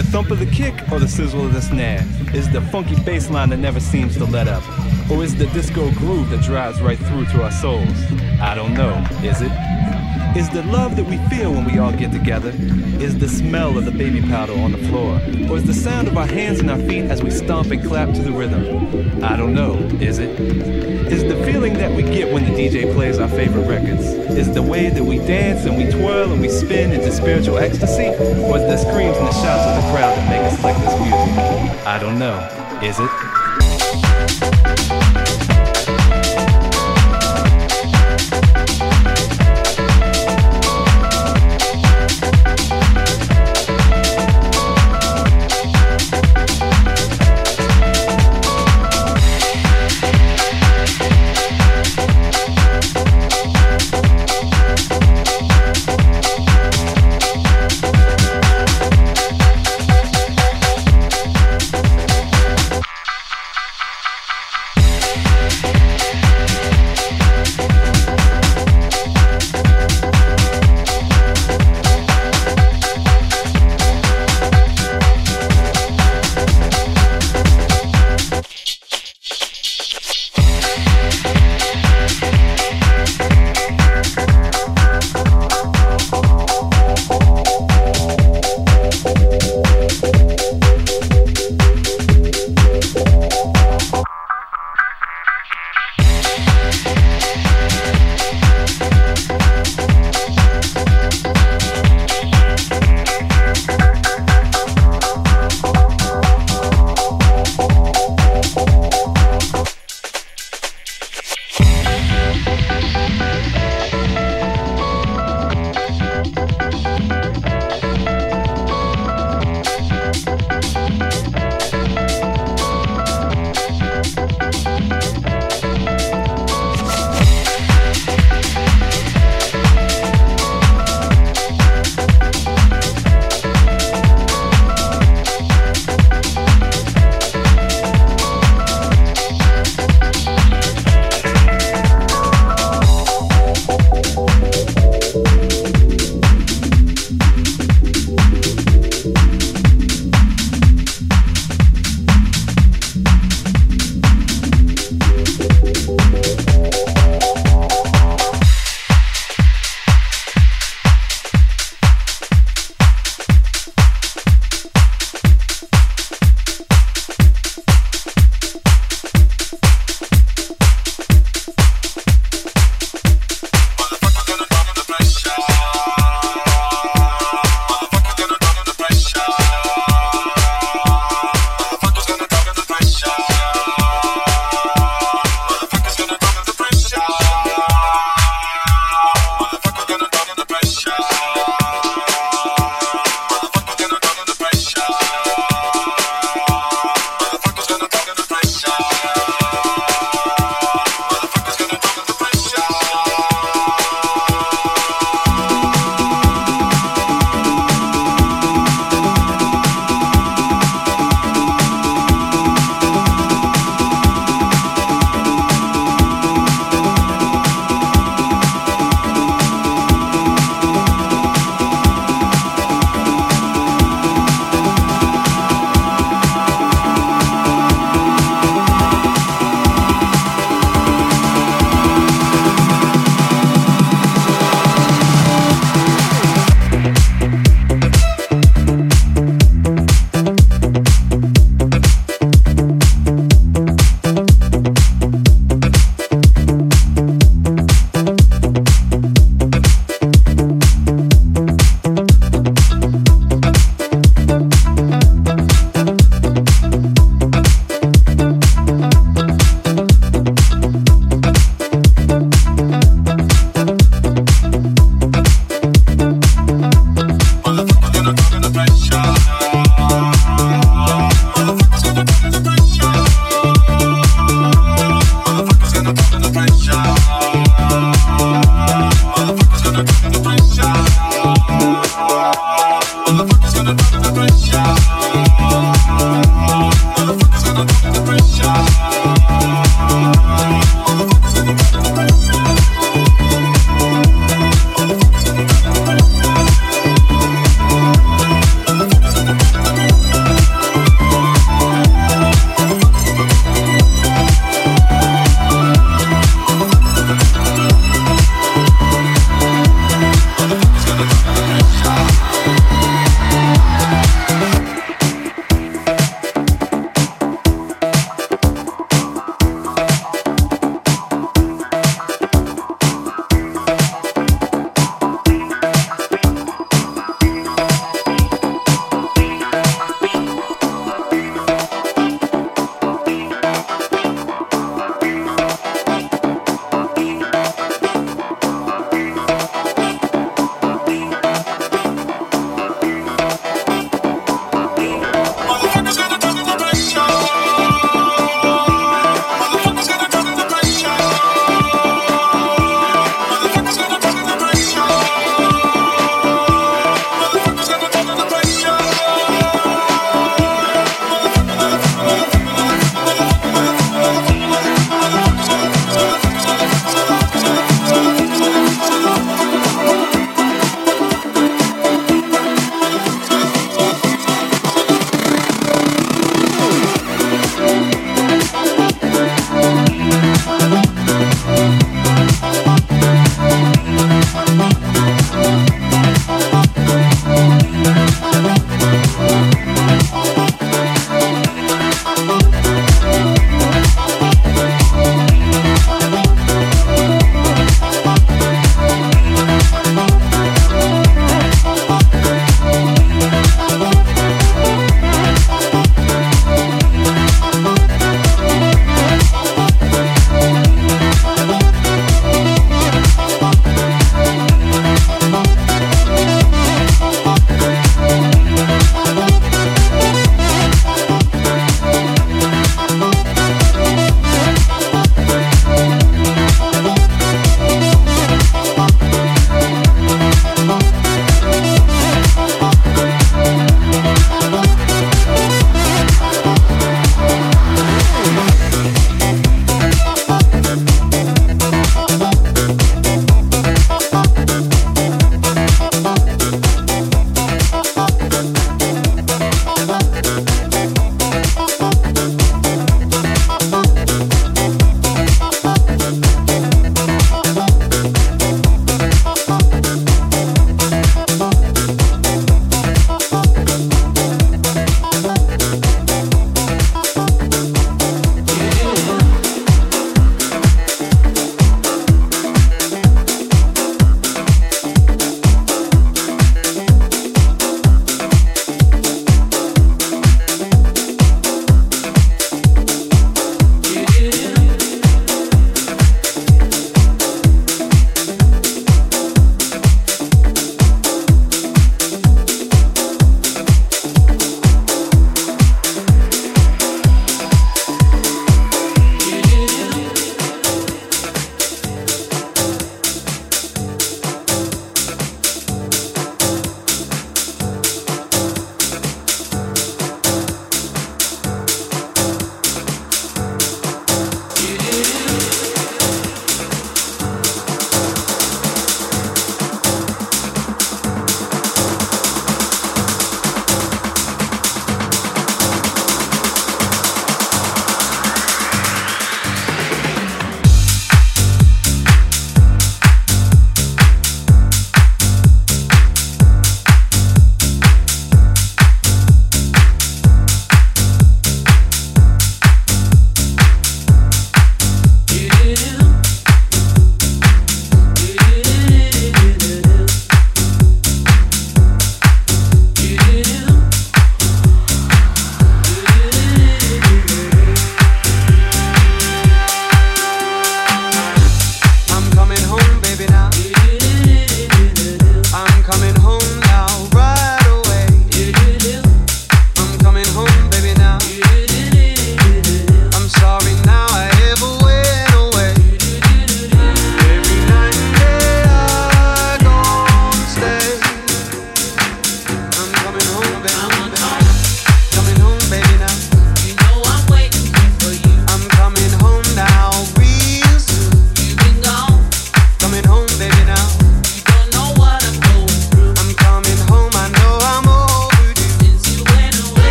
The thump of the kick or the sizzle of the snare? Is the funky bass line that never seems to let up? Or is the disco groove that drives right through to our souls? I don't know. Is it? Is the love that we feel when we all get together? Is the smell of the baby powder on the floor? Or is the sound of our hands and our feet as we stomp and clap to the rhythm? I don't know, is it? Is the feeling that we get when the DJ plays our favorite records? Is the way that we dance and we twirl and we spin into spiritual ecstasy? Or the screams and the shouts of the crowd that make us like this music? I don't know, is it?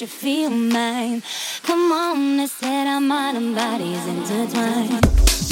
You feel mine. Come on, let's set our mind and bodies intertwined.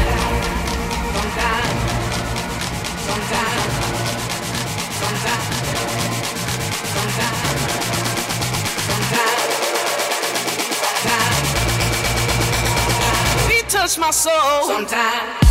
My soul. Sometimes.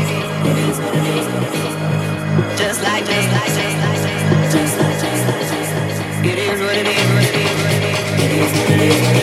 It is what it is.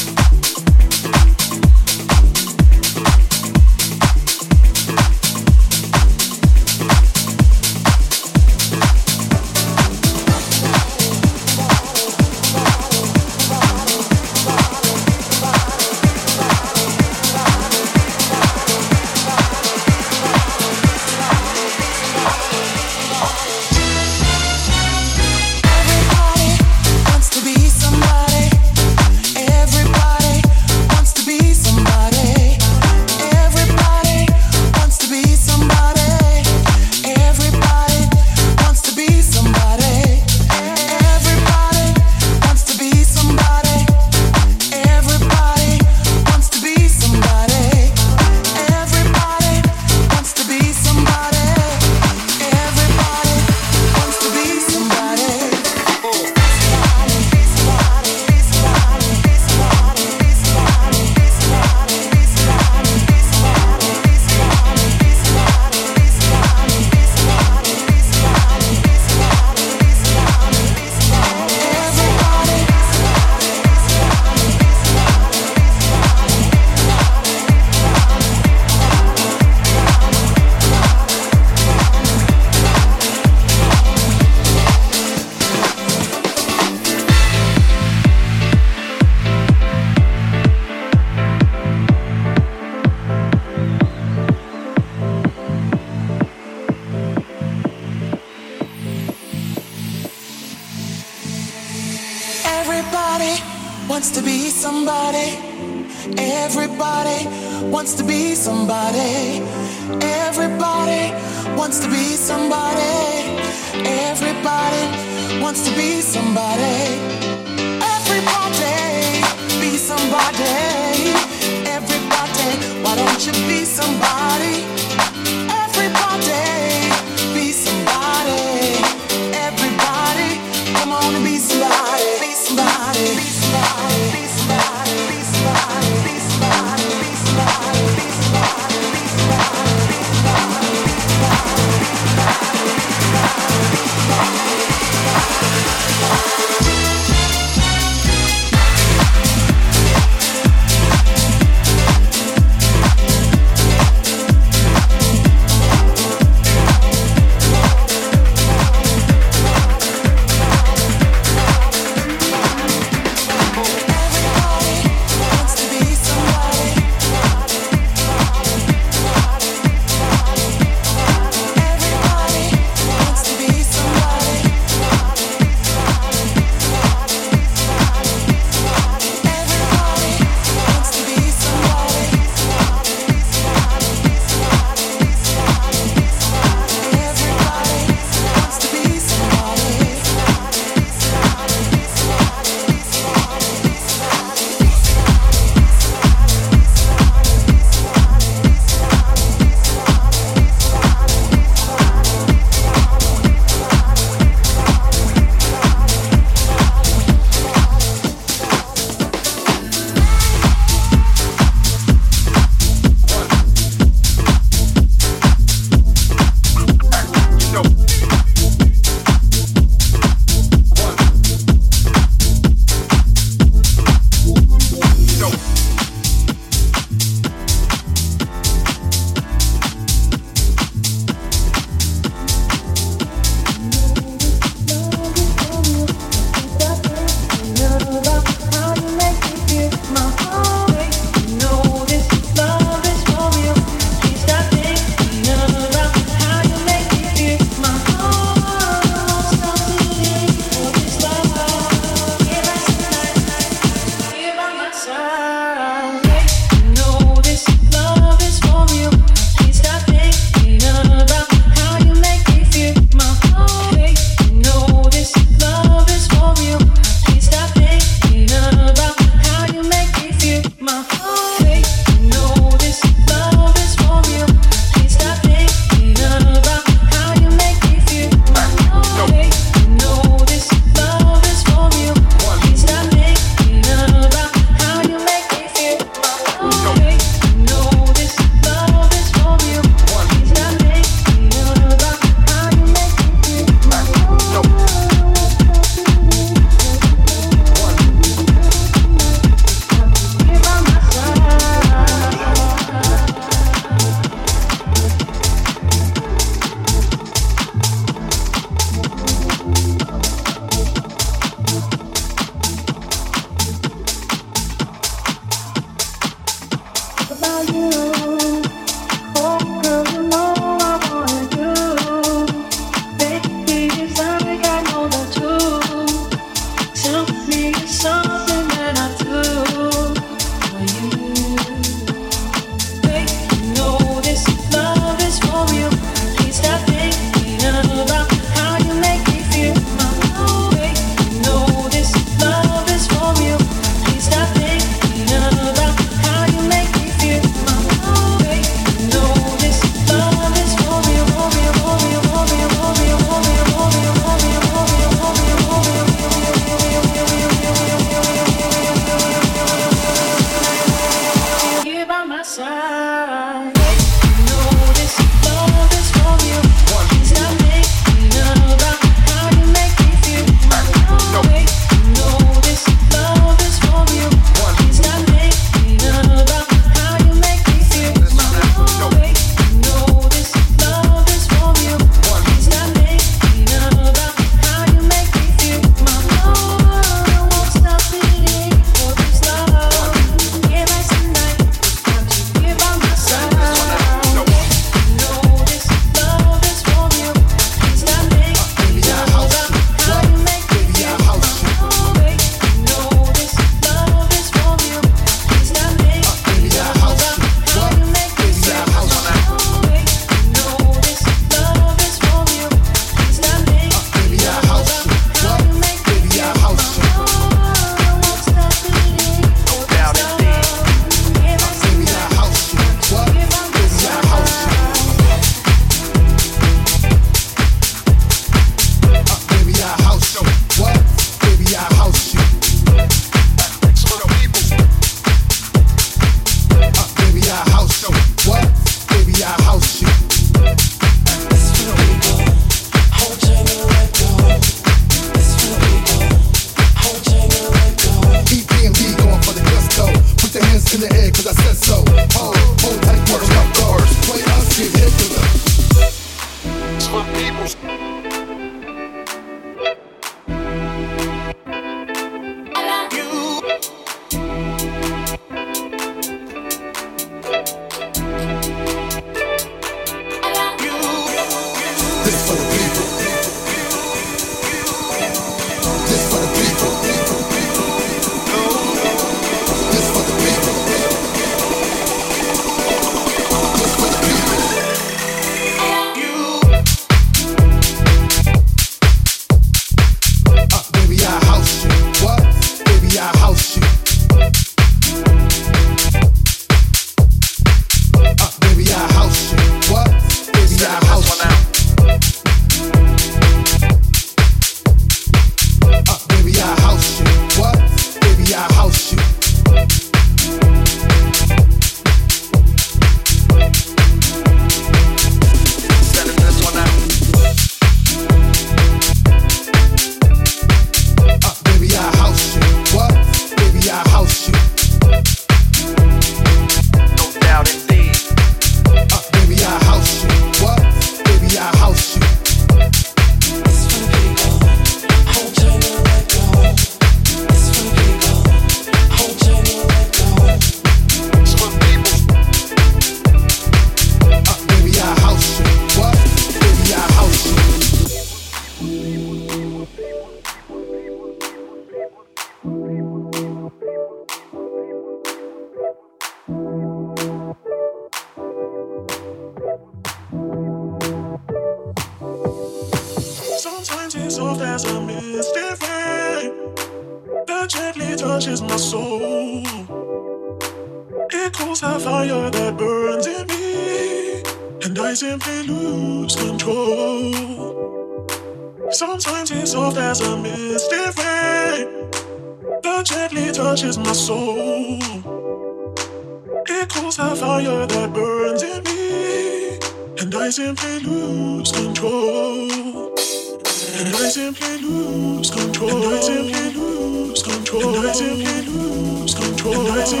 Had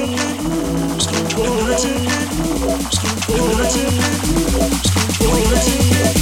a